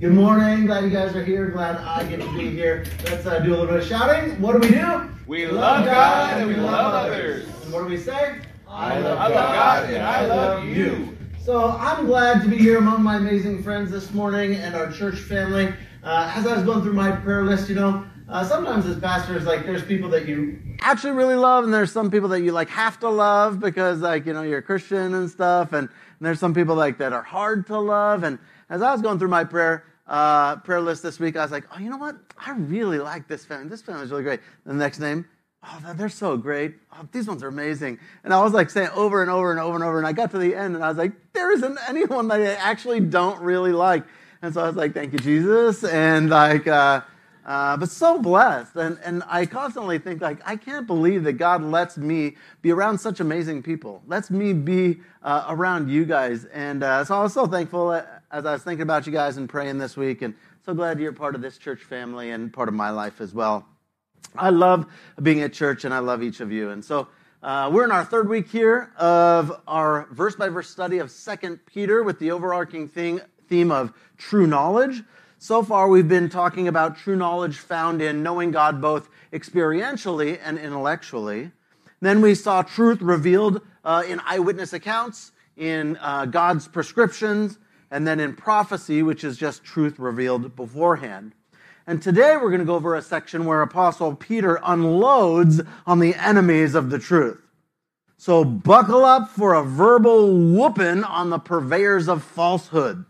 Good morning. Glad you guys are here. Glad I get to be here. Let's uh, do a little bit of shouting. What do we do? We love God and we love others. And what do we say? I love God and I love you. So I'm glad to be here among my amazing friends this morning and our church family. Uh, as I was going through my prayer list, you know, uh, sometimes as pastors, like there's people that you actually really love, and there's some people that you like have to love because like you know you're a Christian and stuff, and, and there's some people like that are hard to love. And as I was going through my prayer uh, prayer list this week, I was like, oh, you know what? I really like this family. This family is really great. The next name, oh, they're so great. Oh, these ones are amazing. And I was like saying over and over and over and over, and I got to the end, and I was like, there isn't anyone that I actually don't really like. And so I was like, thank you, Jesus, and like. Uh, uh, but so blessed. And, and I constantly think, like, I can't believe that God lets me be around such amazing people, lets me be uh, around you guys. And uh, so I was so thankful as I was thinking about you guys and praying this week, and so glad you're part of this church family and part of my life as well. I love being at church, and I love each of you. And so uh, we're in our third week here of our verse by verse study of Second Peter with the overarching thing, theme of true knowledge. So far, we've been talking about true knowledge found in knowing God both experientially and intellectually. Then we saw truth revealed uh, in eyewitness accounts, in uh, God's prescriptions, and then in prophecy, which is just truth revealed beforehand. And today we're going to go over a section where Apostle Peter unloads on the enemies of the truth. So buckle up for a verbal whooping on the purveyors of falsehood.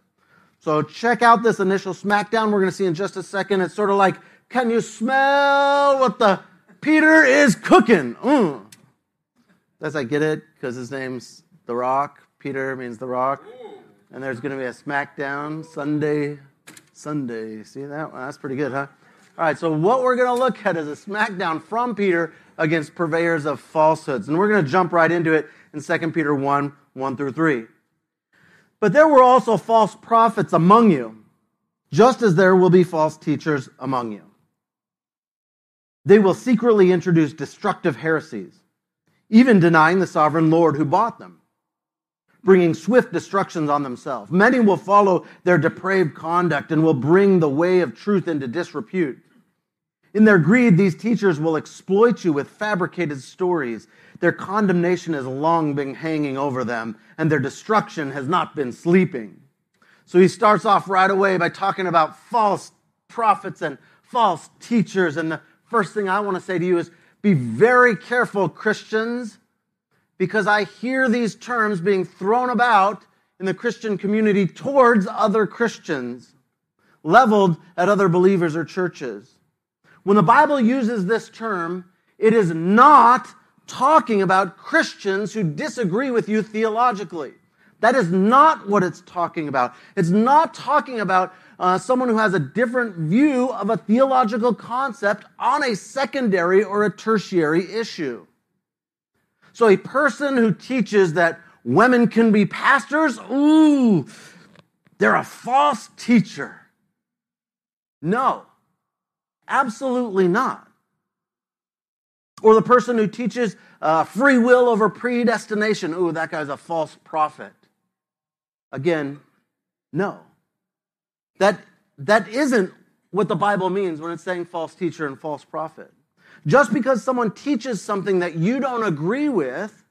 So check out this initial smackdown we're going to see in just a second. It's sort of like, can you smell what the Peter is cooking? Mm. Does I get it? Because his name's The Rock. Peter means The Rock. And there's going to be a smackdown Sunday. Sunday. See that? That's pretty good, huh? All right, so what we're going to look at is a smackdown from Peter against purveyors of falsehoods. And we're going to jump right into it in 2 Peter 1 1 through 3. But there were also false prophets among you, just as there will be false teachers among you. They will secretly introduce destructive heresies, even denying the sovereign Lord who bought them, bringing swift destructions on themselves. Many will follow their depraved conduct and will bring the way of truth into disrepute. In their greed, these teachers will exploit you with fabricated stories. Their condemnation has long been hanging over them, and their destruction has not been sleeping. So he starts off right away by talking about false prophets and false teachers. And the first thing I want to say to you is be very careful, Christians, because I hear these terms being thrown about in the Christian community towards other Christians, leveled at other believers or churches. When the Bible uses this term, it is not talking about Christians who disagree with you theologically. That is not what it's talking about. It's not talking about uh, someone who has a different view of a theological concept on a secondary or a tertiary issue. So, a person who teaches that women can be pastors, ooh, they're a false teacher. No. Absolutely not. Or the person who teaches uh, free will over predestination. Ooh, that guy's a false prophet. Again, no. That, that isn't what the Bible means when it's saying false teacher and false prophet. Just because someone teaches something that you don't agree with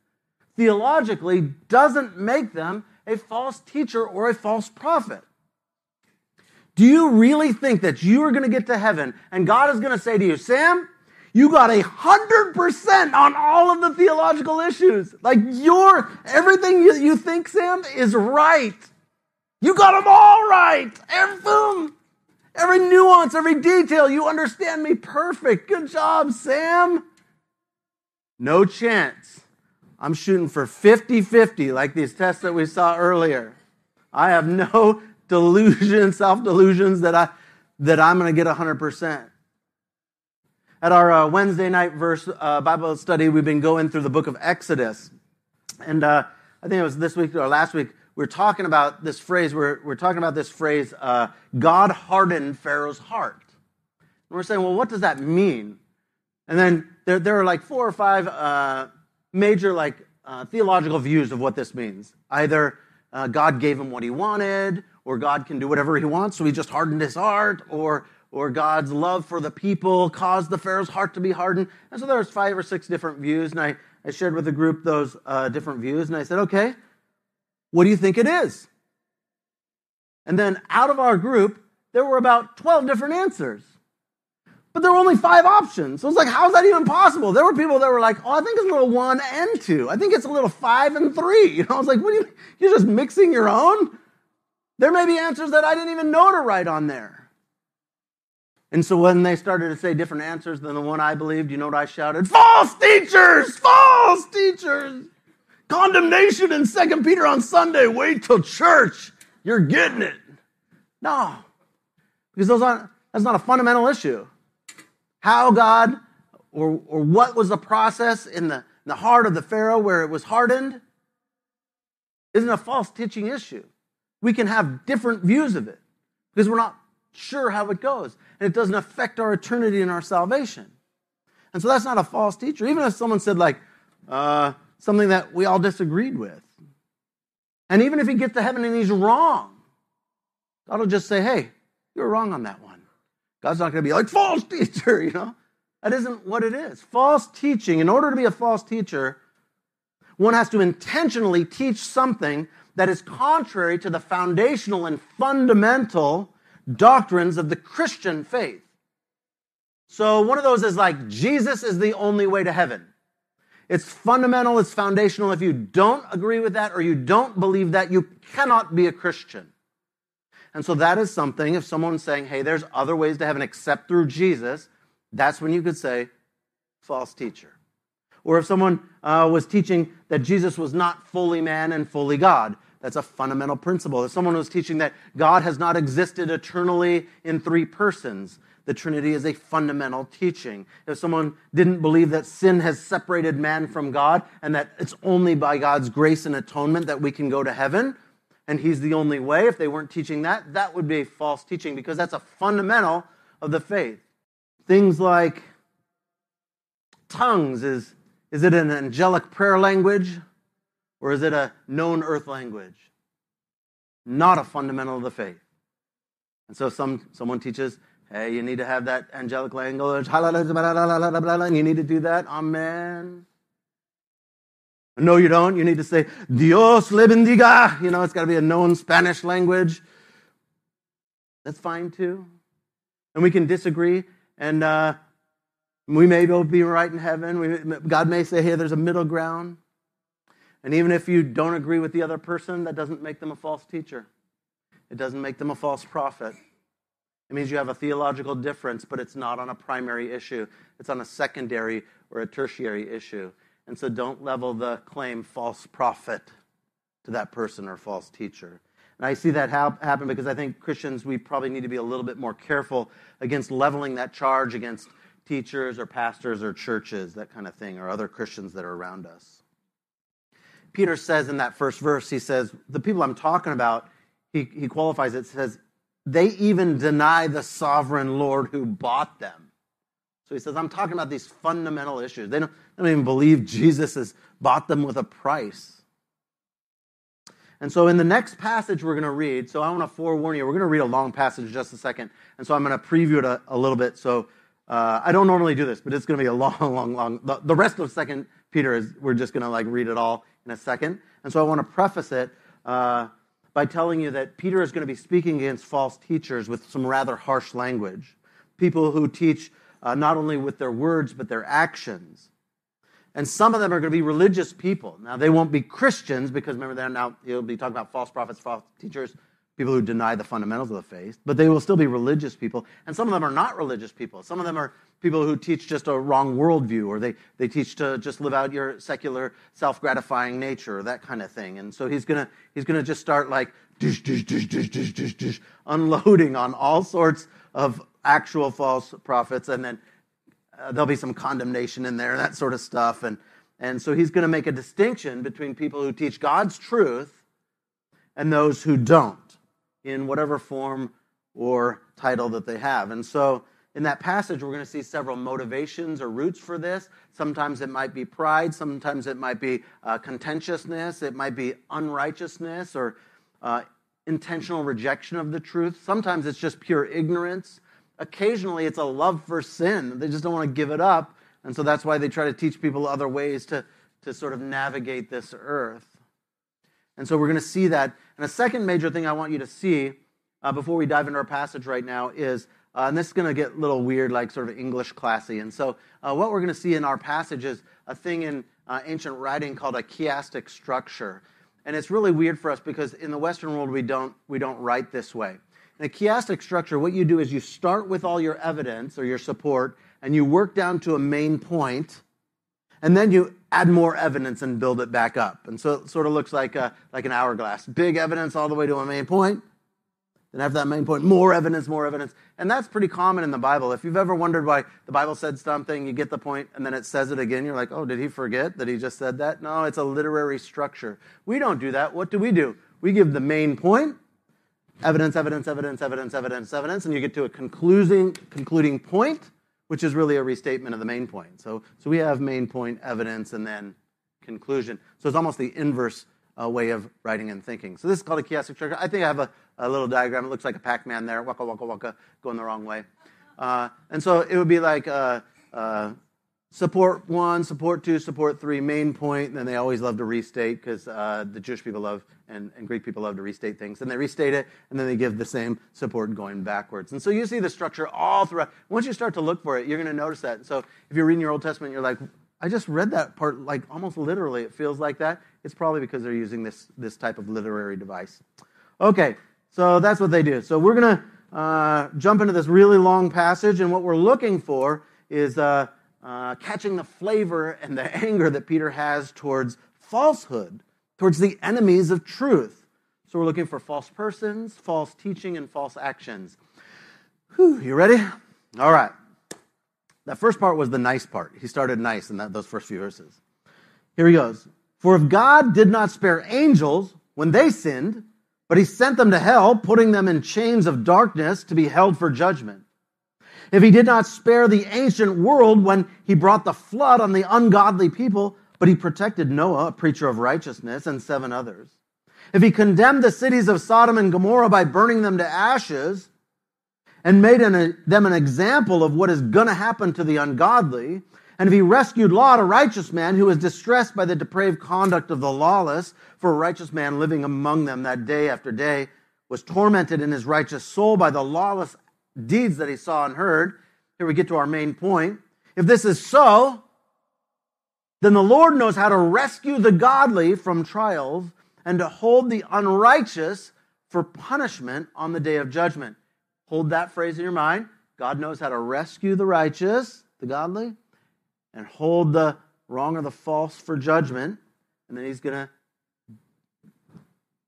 theologically doesn't make them a false teacher or a false prophet. Do you really think that you are going to get to heaven and God is going to say to you, Sam, you got a hundred percent on all of the theological issues. Like your everything you, you think, Sam, is right. You got them all right. Every, every nuance, every detail, you understand me perfect. Good job, Sam. No chance. I'm shooting for 50 50, like these tests that we saw earlier. I have no delusion, self delusions that I that I'm going to get 100%. At our uh, Wednesday night verse uh, Bible study, we've been going through the book of Exodus, and uh, I think it was this week or last week. We are talking about this phrase. We're, we're talking about this phrase. Uh, God hardened Pharaoh's heart. And we're saying, well, what does that mean? And then there, there are like four or five uh, major like uh, theological views of what this means. Either God gave him what he wanted, or God can do whatever he wants, so he just hardened his heart, or or God's love for the people caused the Pharaoh's heart to be hardened. And so there's five or six different views, and I, I shared with the group those uh, different views, and I said, okay, what do you think it is? And then out of our group, there were about 12 different answers. But there were only five options. So it's like, how's that even possible? There were people that were like, oh, I think it's a little one and two. I think it's a little five and three. You know, I was like, what are you, you're just mixing your own? There may be answers that I didn't even know to write on there. And so when they started to say different answers than the one I believed, you know what I shouted? False teachers! False teachers! Condemnation in Second Peter on Sunday. Wait till church. You're getting it. No. Because those aren't, that's not a fundamental issue. How God or, or what was the process in the, in the heart of the Pharaoh where it was hardened isn't a false teaching issue. We can have different views of it because we're not sure how it goes. And it doesn't affect our eternity and our salvation. And so that's not a false teacher. Even if someone said, like, uh, something that we all disagreed with. And even if he gets to heaven and he's wrong, God will just say, hey, you were wrong on that one. God's not going to be like, false teacher, you know? That isn't what it is. False teaching, in order to be a false teacher, one has to intentionally teach something that is contrary to the foundational and fundamental doctrines of the Christian faith. So one of those is like, Jesus is the only way to heaven. It's fundamental, it's foundational. If you don't agree with that or you don't believe that, you cannot be a Christian. And so that is something, if someone's saying, hey, there's other ways to heaven except through Jesus, that's when you could say, false teacher. Or if someone uh, was teaching that Jesus was not fully man and fully God, that's a fundamental principle. If someone was teaching that God has not existed eternally in three persons, the Trinity is a fundamental teaching. If someone didn't believe that sin has separated man from God and that it's only by God's grace and atonement that we can go to heaven, and He's the only way, if they weren't teaching that, that would be a false teaching because that's a fundamental of the faith. Things like tongues is, is it an angelic prayer language or is it a known earth language? Not a fundamental of the faith. And so some, someone teaches Hey, you need to have that angelic language. You need to do that. Amen. No, you don't. You need to say, Dios le bendiga. You know, it's got to be a known Spanish language. That's fine too. And we can disagree. And uh, we may both be right in heaven. We, God may say, hey, there's a middle ground. And even if you don't agree with the other person, that doesn't make them a false teacher. It doesn't make them a false prophet. It means you have a theological difference, but it's not on a primary issue. It's on a secondary or a tertiary issue. And so don't level the claim false prophet to that person or false teacher. And I see that happen because I think Christians, we probably need to be a little bit more careful against leveling that charge against teachers or pastors or churches, that kind of thing, or other Christians that are around us. Peter says in that first verse, he says, The people I'm talking about, he, he qualifies it, says, they even deny the sovereign Lord who bought them. So he says, I'm talking about these fundamental issues. They don't, they don't even believe Jesus has bought them with a price. And so in the next passage we're going to read, so I want to forewarn you, we're going to read a long passage in just a second. And so I'm going to preview it a, a little bit. So uh, I don't normally do this, but it's going to be a long, long, long. The, the rest of Second Peter is we're just going to like read it all in a second. And so I want to preface it uh, by telling you that Peter is going to be speaking against false teachers with some rather harsh language. People who teach uh, not only with their words, but their actions. And some of them are going to be religious people. Now, they won't be Christians because remember, that now he'll be talking about false prophets, false teachers, people who deny the fundamentals of the faith, but they will still be religious people. And some of them are not religious people. Some of them are people who teach just a wrong worldview, or they, they teach to just live out your secular, self gratifying nature, or that kind of thing. And so he's going he's gonna just start like dish, dish, dish, dish, dish, dish, dish, unloading on all sorts of actual false prophets, and then uh, there'll be some condemnation in there, that sort of stuff. And, and so he's going to make a distinction between people who teach God's truth and those who don't in whatever form or title that they have. And so in that passage, we're going to see several motivations or roots for this. Sometimes it might be pride, sometimes it might be uh, contentiousness, it might be unrighteousness or uh, intentional rejection of the truth. Sometimes it's just pure ignorance. Occasionally it's a love for sin. They just don't want to give it up. And so that's why they try to teach people other ways to, to sort of navigate this earth. And so we're going to see that. And a second major thing I want you to see uh, before we dive into our passage right now is, uh, and this is going to get a little weird, like sort of English classy. And so uh, what we're going to see in our passage is a thing in uh, ancient writing called a chiastic structure. And it's really weird for us because in the Western world, we don't, we don't write this way. In a chiastic structure, what you do is you start with all your evidence or your support, and you work down to a main point, and then you add more evidence and build it back up. And so it sort of looks like, a, like an hourglass. Big evidence all the way to a main point, then after that main point, more evidence, more evidence. And that's pretty common in the Bible. If you've ever wondered why the Bible said something, you get the point, and then it says it again, you're like, oh, did he forget that he just said that? No, it's a literary structure. We don't do that. What do we do? We give the main point, evidence, evidence, evidence, evidence, evidence, evidence, and you get to a concluding, concluding point, which is really a restatement of the main point. So, so we have main point, evidence, and then conclusion. So it's almost the inverse uh, way of writing and thinking. So this is called a chiastic structure. I think I have a, a little diagram. It looks like a Pac-Man there, waka waka waka, going the wrong way. Uh, and so it would be like uh, uh, support one, support two, support three, main point. And then they always love to restate because uh, the Jewish people love and, and, Greek people love to restate things. And they restate it, and then they give the same support going backwards. And so you see the structure all throughout. Once you start to look for it, you're going to notice that. So if you're reading your Old Testament, you're like, I just read that part like almost literally. It feels like that. It's probably because they're using this, this type of literary device. Okay, so that's what they do. So we're going to uh, jump into this really long passage, and what we're looking for is uh, uh, catching the flavor and the anger that Peter has towards falsehood, towards the enemies of truth. So we're looking for false persons, false teaching, and false actions. Whew, you ready? All right. That first part was the nice part. He started nice in that, those first few verses. Here he goes. For if God did not spare angels when they sinned, but he sent them to hell, putting them in chains of darkness to be held for judgment. If he did not spare the ancient world when he brought the flood on the ungodly people, but he protected Noah, a preacher of righteousness, and seven others. If he condemned the cities of Sodom and Gomorrah by burning them to ashes, and made an, them an example of what is going to happen to the ungodly. And if he rescued Lot, a righteous man who was distressed by the depraved conduct of the lawless, for a righteous man living among them that day after day was tormented in his righteous soul by the lawless deeds that he saw and heard. Here we get to our main point. If this is so, then the Lord knows how to rescue the godly from trials and to hold the unrighteous for punishment on the day of judgment. Hold that phrase in your mind. God knows how to rescue the righteous, the godly, and hold the wrong or the false for judgment. And then he's going to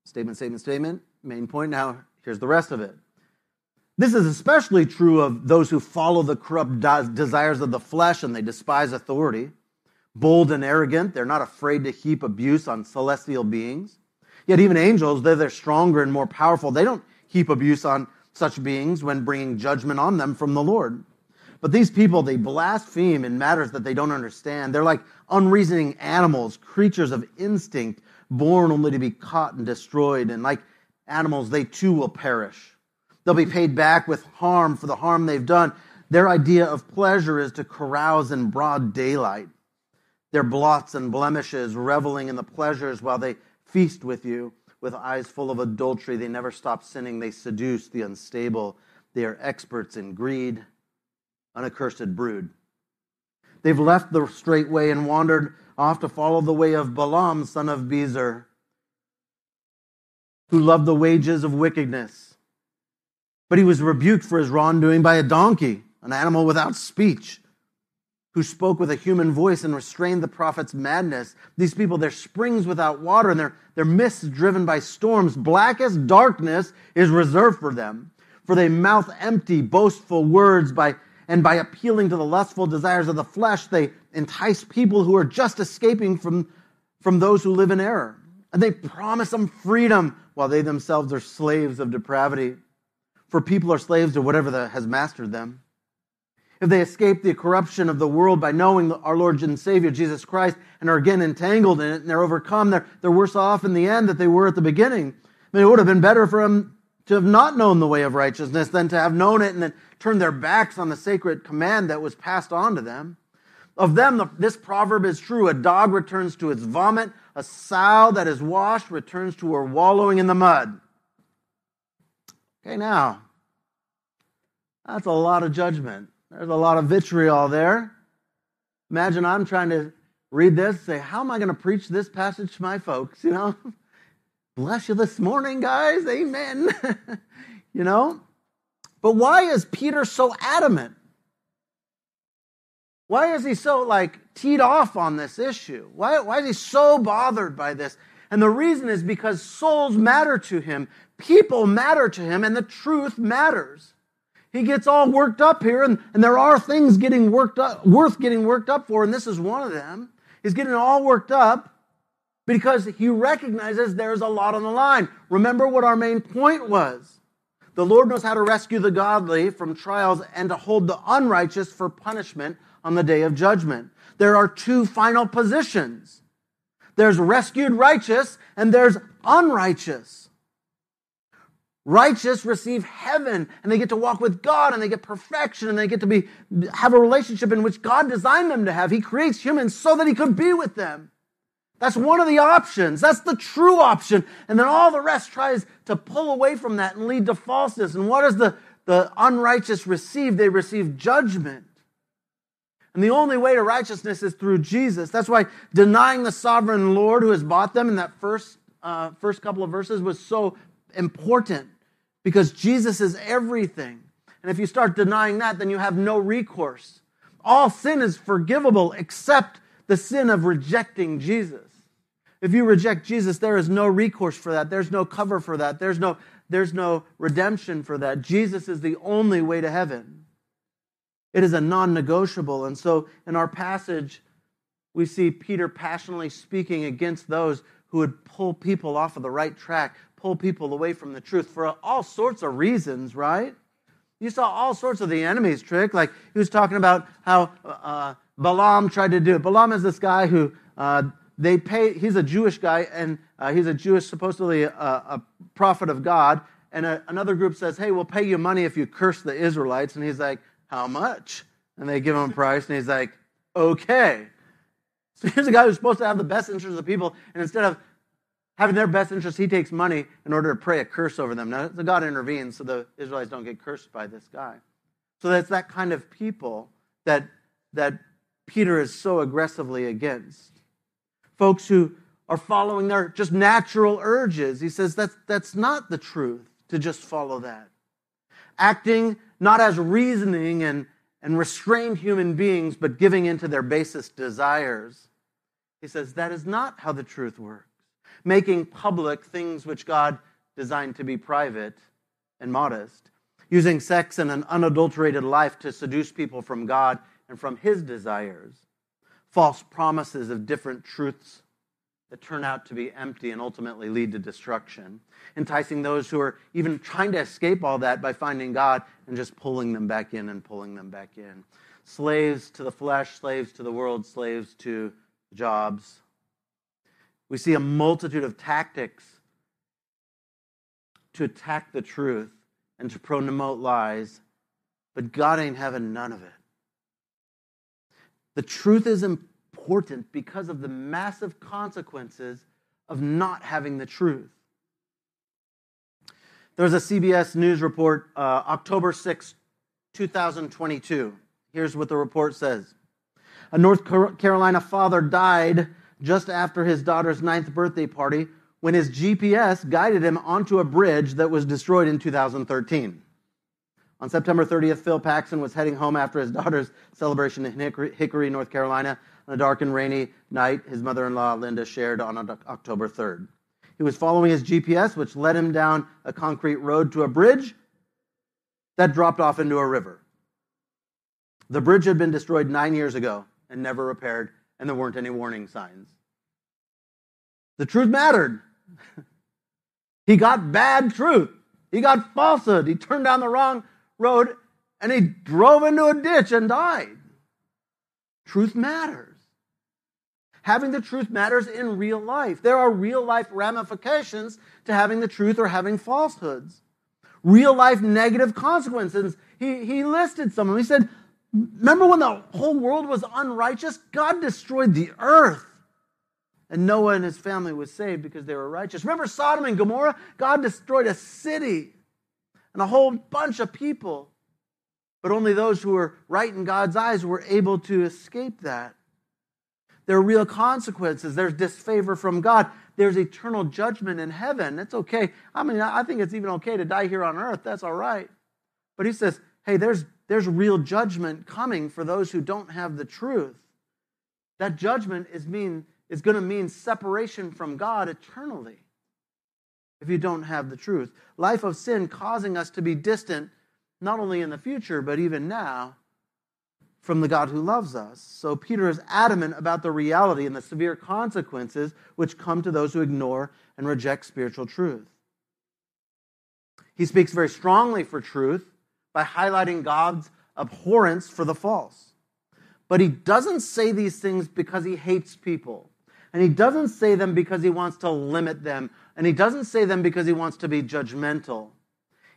statement, statement, statement. Main point. Now, here's the rest of it. This is especially true of those who follow the corrupt desires of the flesh and they despise authority. Bold and arrogant, they're not afraid to heap abuse on celestial beings. Yet, even angels, though they're stronger and more powerful, they don't heap abuse on such beings when bringing judgment on them from the Lord. But these people, they blaspheme in matters that they don't understand. They're like unreasoning animals, creatures of instinct, born only to be caught and destroyed. And like animals, they too will perish. They'll be paid back with harm for the harm they've done. Their idea of pleasure is to carouse in broad daylight. Their blots and blemishes, reveling in the pleasures while they feast with you with eyes full of adultery. They never stop sinning. They seduce the unstable. They are experts in greed, an accursed brood. They've left the straight way and wandered off to follow the way of Balaam, son of Bezer, who loved the wages of wickedness. But he was rebuked for his wrongdoing by a donkey, an animal without speech who spoke with a human voice and restrained the prophet's madness. These people, they're springs without water and their, their mists driven by storms. Blackest darkness is reserved for them. For they mouth empty, boastful words by, and by appealing to the lustful desires of the flesh, they entice people who are just escaping from, from those who live in error. And they promise them freedom while they themselves are slaves of depravity. For people are slaves to whatever the, has mastered them if they escape the corruption of the world by knowing our Lord and Savior Jesus Christ and are again entangled in it and they're overcome, they're, they're worse off in the end than they were at the beginning. I mean, it would have been better for them to have not known the way of righteousness than to have known it and then turned their backs on the sacred command that was passed on to them. Of them, the, this proverb is true. A dog returns to its vomit. A sow that is washed returns to her wallowing in the mud. Okay, now, that's a lot of judgment. There's a lot of vitriol there. Imagine I'm trying to read this, say, how am I going to preach this passage to my folks? You know, bless you this morning, guys. Amen. you know, but why is Peter so adamant? Why is he so like teed off on this issue? Why, why is he so bothered by this? And the reason is because souls matter to him, people matter to him, and the truth matters. He gets all worked up here, and, and there are things getting worked up, worth getting worked up for, and this is one of them. He's getting all worked up because he recognizes there's a lot on the line. Remember what our main point was. The Lord knows how to rescue the godly from trials and to hold the unrighteous for punishment on the day of judgment. There are two final positions. There's rescued righteous and there's unrighteous. Righteous receive heaven and they get to walk with God and they get perfection and they get to be, have a relationship in which God designed them to have. He creates humans so that he could be with them. That's one of the options. That's the true option. And then all the rest tries to pull away from that and lead to falseness. And what does the, the unrighteous receive? They receive judgment. And the only way to righteousness is through Jesus. That's why denying the sovereign Lord who has bought them in that first, uh, first couple of verses was so important because Jesus is everything. And if you start denying that, then you have no recourse. All sin is forgivable except the sin of rejecting Jesus. If you reject Jesus, there is no recourse for that. There's no cover for that. There's no, there's no redemption for that. Jesus is the only way to heaven. It is a non negotiable. And so in our passage, we see Peter passionately speaking against those who would pull people off of the right track, pull people away from the truth for all sorts of reasons, right? You saw all sorts of the enemy's trick. Like he was talking about how uh, Balaam tried to do it. Balaam is this guy who uh, they pay, he's a Jewish guy, and uh, he's a Jewish, supposedly a, a prophet of God. And a, another group says, Hey, we'll pay you money if you curse the Israelites. And he's like, how much? And they give him a price, and he's like, Okay. So here's a guy who's supposed to have the best interests of people, and instead of having their best interest, he takes money in order to pray a curse over them. Now, the God intervenes so the Israelites don't get cursed by this guy. So that's that kind of people that, that Peter is so aggressively against. Folks who are following their just natural urges. He says that's, that's not the truth to just follow that. Acting not as reasoning and, and restrained human beings, but giving into their basest desires. He says that is not how the truth works. Making public things which God designed to be private and modest. Using sex and an unadulterated life to seduce people from God and from His desires. False promises of different truths that turn out to be empty and ultimately lead to destruction. Enticing those who are even trying to escape all that by finding God and just pulling them back in and pulling them back in. Slaves to the flesh, slaves to the world, slaves to jobs. We see a multitude of tactics to attack the truth and to promote lies, but God ain't having none of it. The truth is important because of the massive consequences of not having the truth. There was a CBS News report, uh, October 6, 2022. Here's what the report says A North Carolina father died just after his daughter's ninth birthday party when his GPS guided him onto a bridge that was destroyed in 2013. On September 30th, Phil Paxson was heading home after his daughter's celebration in Hickory, North Carolina, on a dark and rainy night his mother in law, Linda, shared on October 3rd. He was following his GPS, which led him down a concrete road to a bridge that dropped off into a river. The bridge had been destroyed nine years ago and never repaired, and there weren't any warning signs. The truth mattered. he got bad truth. He got falsehood. He turned down the wrong road and he drove into a ditch and died. Truth matters. Having the truth matters in real life. There are real life ramifications to having the truth or having falsehoods. Real life negative consequences. He, he listed some of them. He said, Remember when the whole world was unrighteous? God destroyed the earth. And Noah and his family was saved because they were righteous. Remember Sodom and Gomorrah? God destroyed a city and a whole bunch of people. But only those who were right in God's eyes were able to escape that. There are real consequences. There's disfavor from God. There's eternal judgment in heaven. It's okay. I mean, I think it's even okay to die here on earth. That's all right. But he says, hey, there's, there's real judgment coming for those who don't have the truth. That judgment is mean is going to mean separation from God eternally if you don't have the truth. Life of sin causing us to be distant, not only in the future, but even now, from the God who loves us. So Peter is adamant about the reality and the severe consequences which come to those who ignore and reject spiritual truth. He speaks very strongly for truth by highlighting God's abhorrence for the false. But he doesn't say these things because he hates people. And he doesn't say them because he wants to limit them. And he doesn't say them because he wants to be judgmental.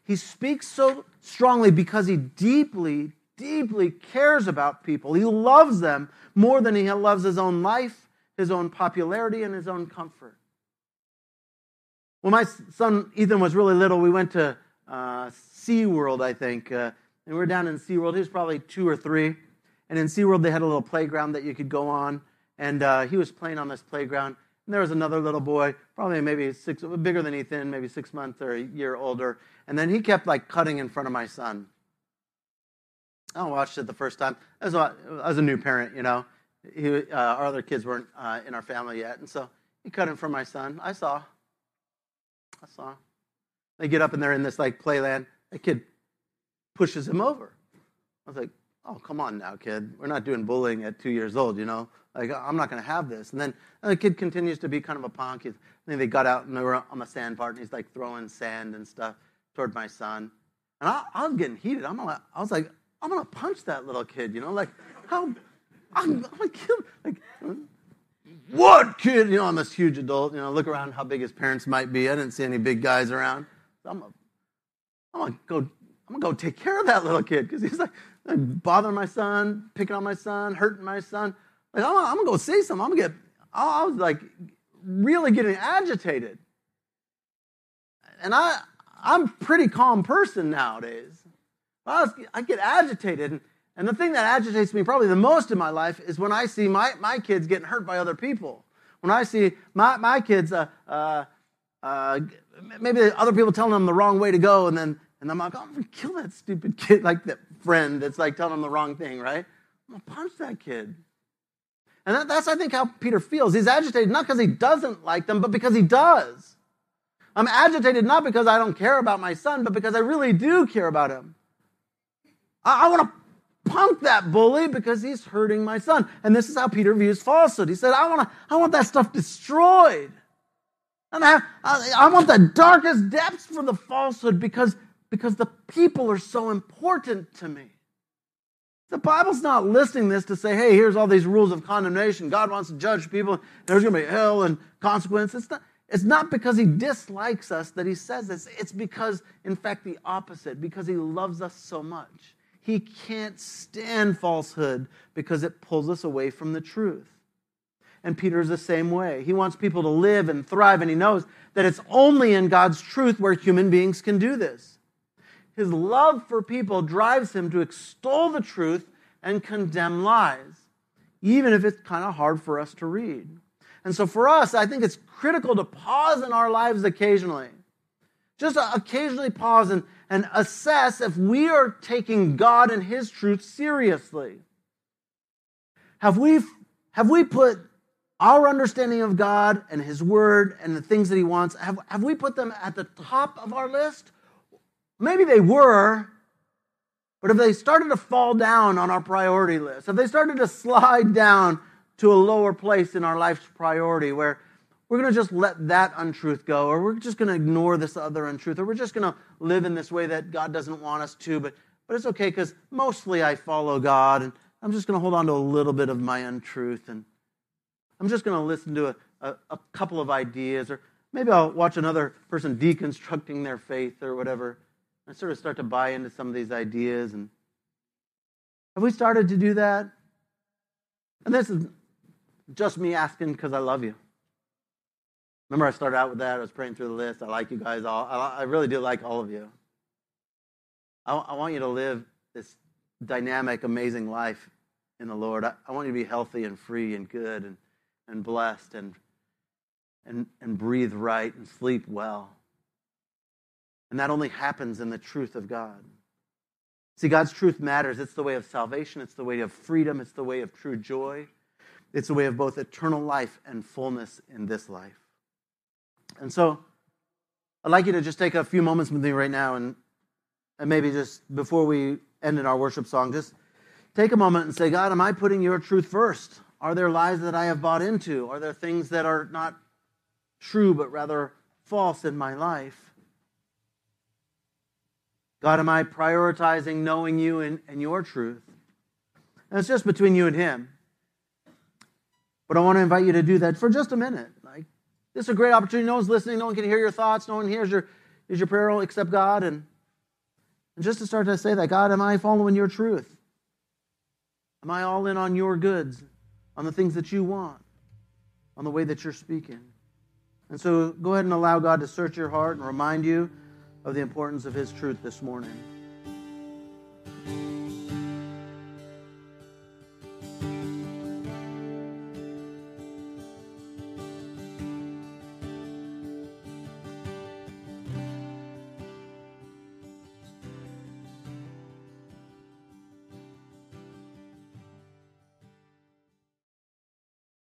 He speaks so strongly because he deeply, deeply cares about people. He loves them more than he loves his own life, his own popularity, and his own comfort. When my son Ethan was really little, we went to uh, SeaWorld, I think. Uh, and we were down in SeaWorld. He was probably two or three. And in SeaWorld, they had a little playground that you could go on and uh, he was playing on this playground. And there was another little boy, probably maybe six, bigger than Ethan, maybe six months or a year older. And then he kept like cutting in front of my son. I watched it the first time. As a, as a new parent, you know, he, uh, our other kids weren't uh, in our family yet, and so he cut in front of my son. I saw. I saw. They get up and they're in this like playland. A kid pushes him over. I was like, "Oh, come on now, kid. We're not doing bullying at two years old, you know." Like, I'm not going to have this. And then and the kid continues to be kind of a punk. And then they got out and they were on the sand part, and he's like throwing sand and stuff toward my son. And I, I was getting heated. I'm like, I was like, I'm going to punch that little kid, you know? Like, how, I'm, I'm going to kill, like, what kid? You know, I'm this huge adult. You know, look around how big his parents might be. I didn't see any big guys around. I'm going I'm gonna go, I'm to go take care of that little kid because he's like bothering my son, picking on my son, hurting my son. Like, I'm, I'm, gonna go say something. I'm gonna get, I was like really getting agitated. And I, I'm a pretty calm person nowadays. I, was, I get agitated. And, and the thing that agitates me probably the most in my life is when I see my, my kids getting hurt by other people. When I see my, my kids, uh, uh, uh, maybe other people telling them the wrong way to go, and then and I'm like, oh, I'm gonna kill that stupid kid, like that friend that's like telling them the wrong thing, right? I'm gonna punch that kid. And that, that's, I think, how Peter feels. He's agitated not because he doesn't like them, but because he does. I'm agitated not because I don't care about my son, but because I really do care about him. I, I want to punk that bully because he's hurting my son. And this is how Peter views falsehood. He said, I want, to, I want that stuff destroyed. And I, I, want the darkest depths for the falsehood because, because the people are so important to me. The Bible's not listing this to say, hey, here's all these rules of condemnation. God wants to judge people. There's going to be hell and consequences. It's not, it's not because he dislikes us that he says this. It's because, in fact, the opposite, because he loves us so much. He can't stand falsehood because it pulls us away from the truth. And Peter is the same way. He wants people to live and thrive, and he knows that it's only in God's truth where human beings can do this. His love for people drives him to extol the truth and condemn lies, even if it's kind of hard for us to read. And so for us, I think it's critical to pause in our lives occasionally. Just occasionally pause and, and assess if we are taking God and His truth seriously. Have we, have we put our understanding of God and His Word and the things that He wants, have, have we put them at the top of our list? Maybe they were, but if they started to fall down on our priority list, if they started to slide down to a lower place in our life's priority where we're going to just let that untruth go, or we're just going to ignore this other untruth, or we're just going to live in this way that God doesn't want us to, but, but it's okay because mostly I follow God, and I'm just going to hold on to a little bit of my untruth. And I'm just going to listen to a, a, a couple of ideas, or maybe I'll watch another person deconstructing their faith or whatever. I sort of start to buy into some of these ideas. And have we started to do that? And this is just me asking because I love you. Remember, I started out with that. I was praying through the list. I like you guys all. I really do like all of you. I, I want you to live this dynamic, amazing life in the Lord. I, I want you to be healthy and free and good and, and blessed and, and, and breathe right and sleep well. And that only happens in the truth of God. See, God's truth matters. It's the way of salvation, it's the way of freedom, it's the way of true joy, it's the way of both eternal life and fullness in this life. And so, I'd like you to just take a few moments with me right now and, and maybe just before we end in our worship song, just take a moment and say, God, am I putting your truth first? Are there lies that I have bought into? Are there things that are not true but rather false in my life? God, am I prioritizing knowing you and, and your truth? And it's just between you and Him. But I want to invite you to do that for just a minute. Like, this is a great opportunity. No one's listening. No one can hear your thoughts. No one hears your, hears your prayer except God. And, and just to start to say that, God, am I following your truth? Am I all in on your goods, on the things that you want, on the way that you're speaking. And so go ahead and allow God to search your heart and remind you of the importance of His truth this morning.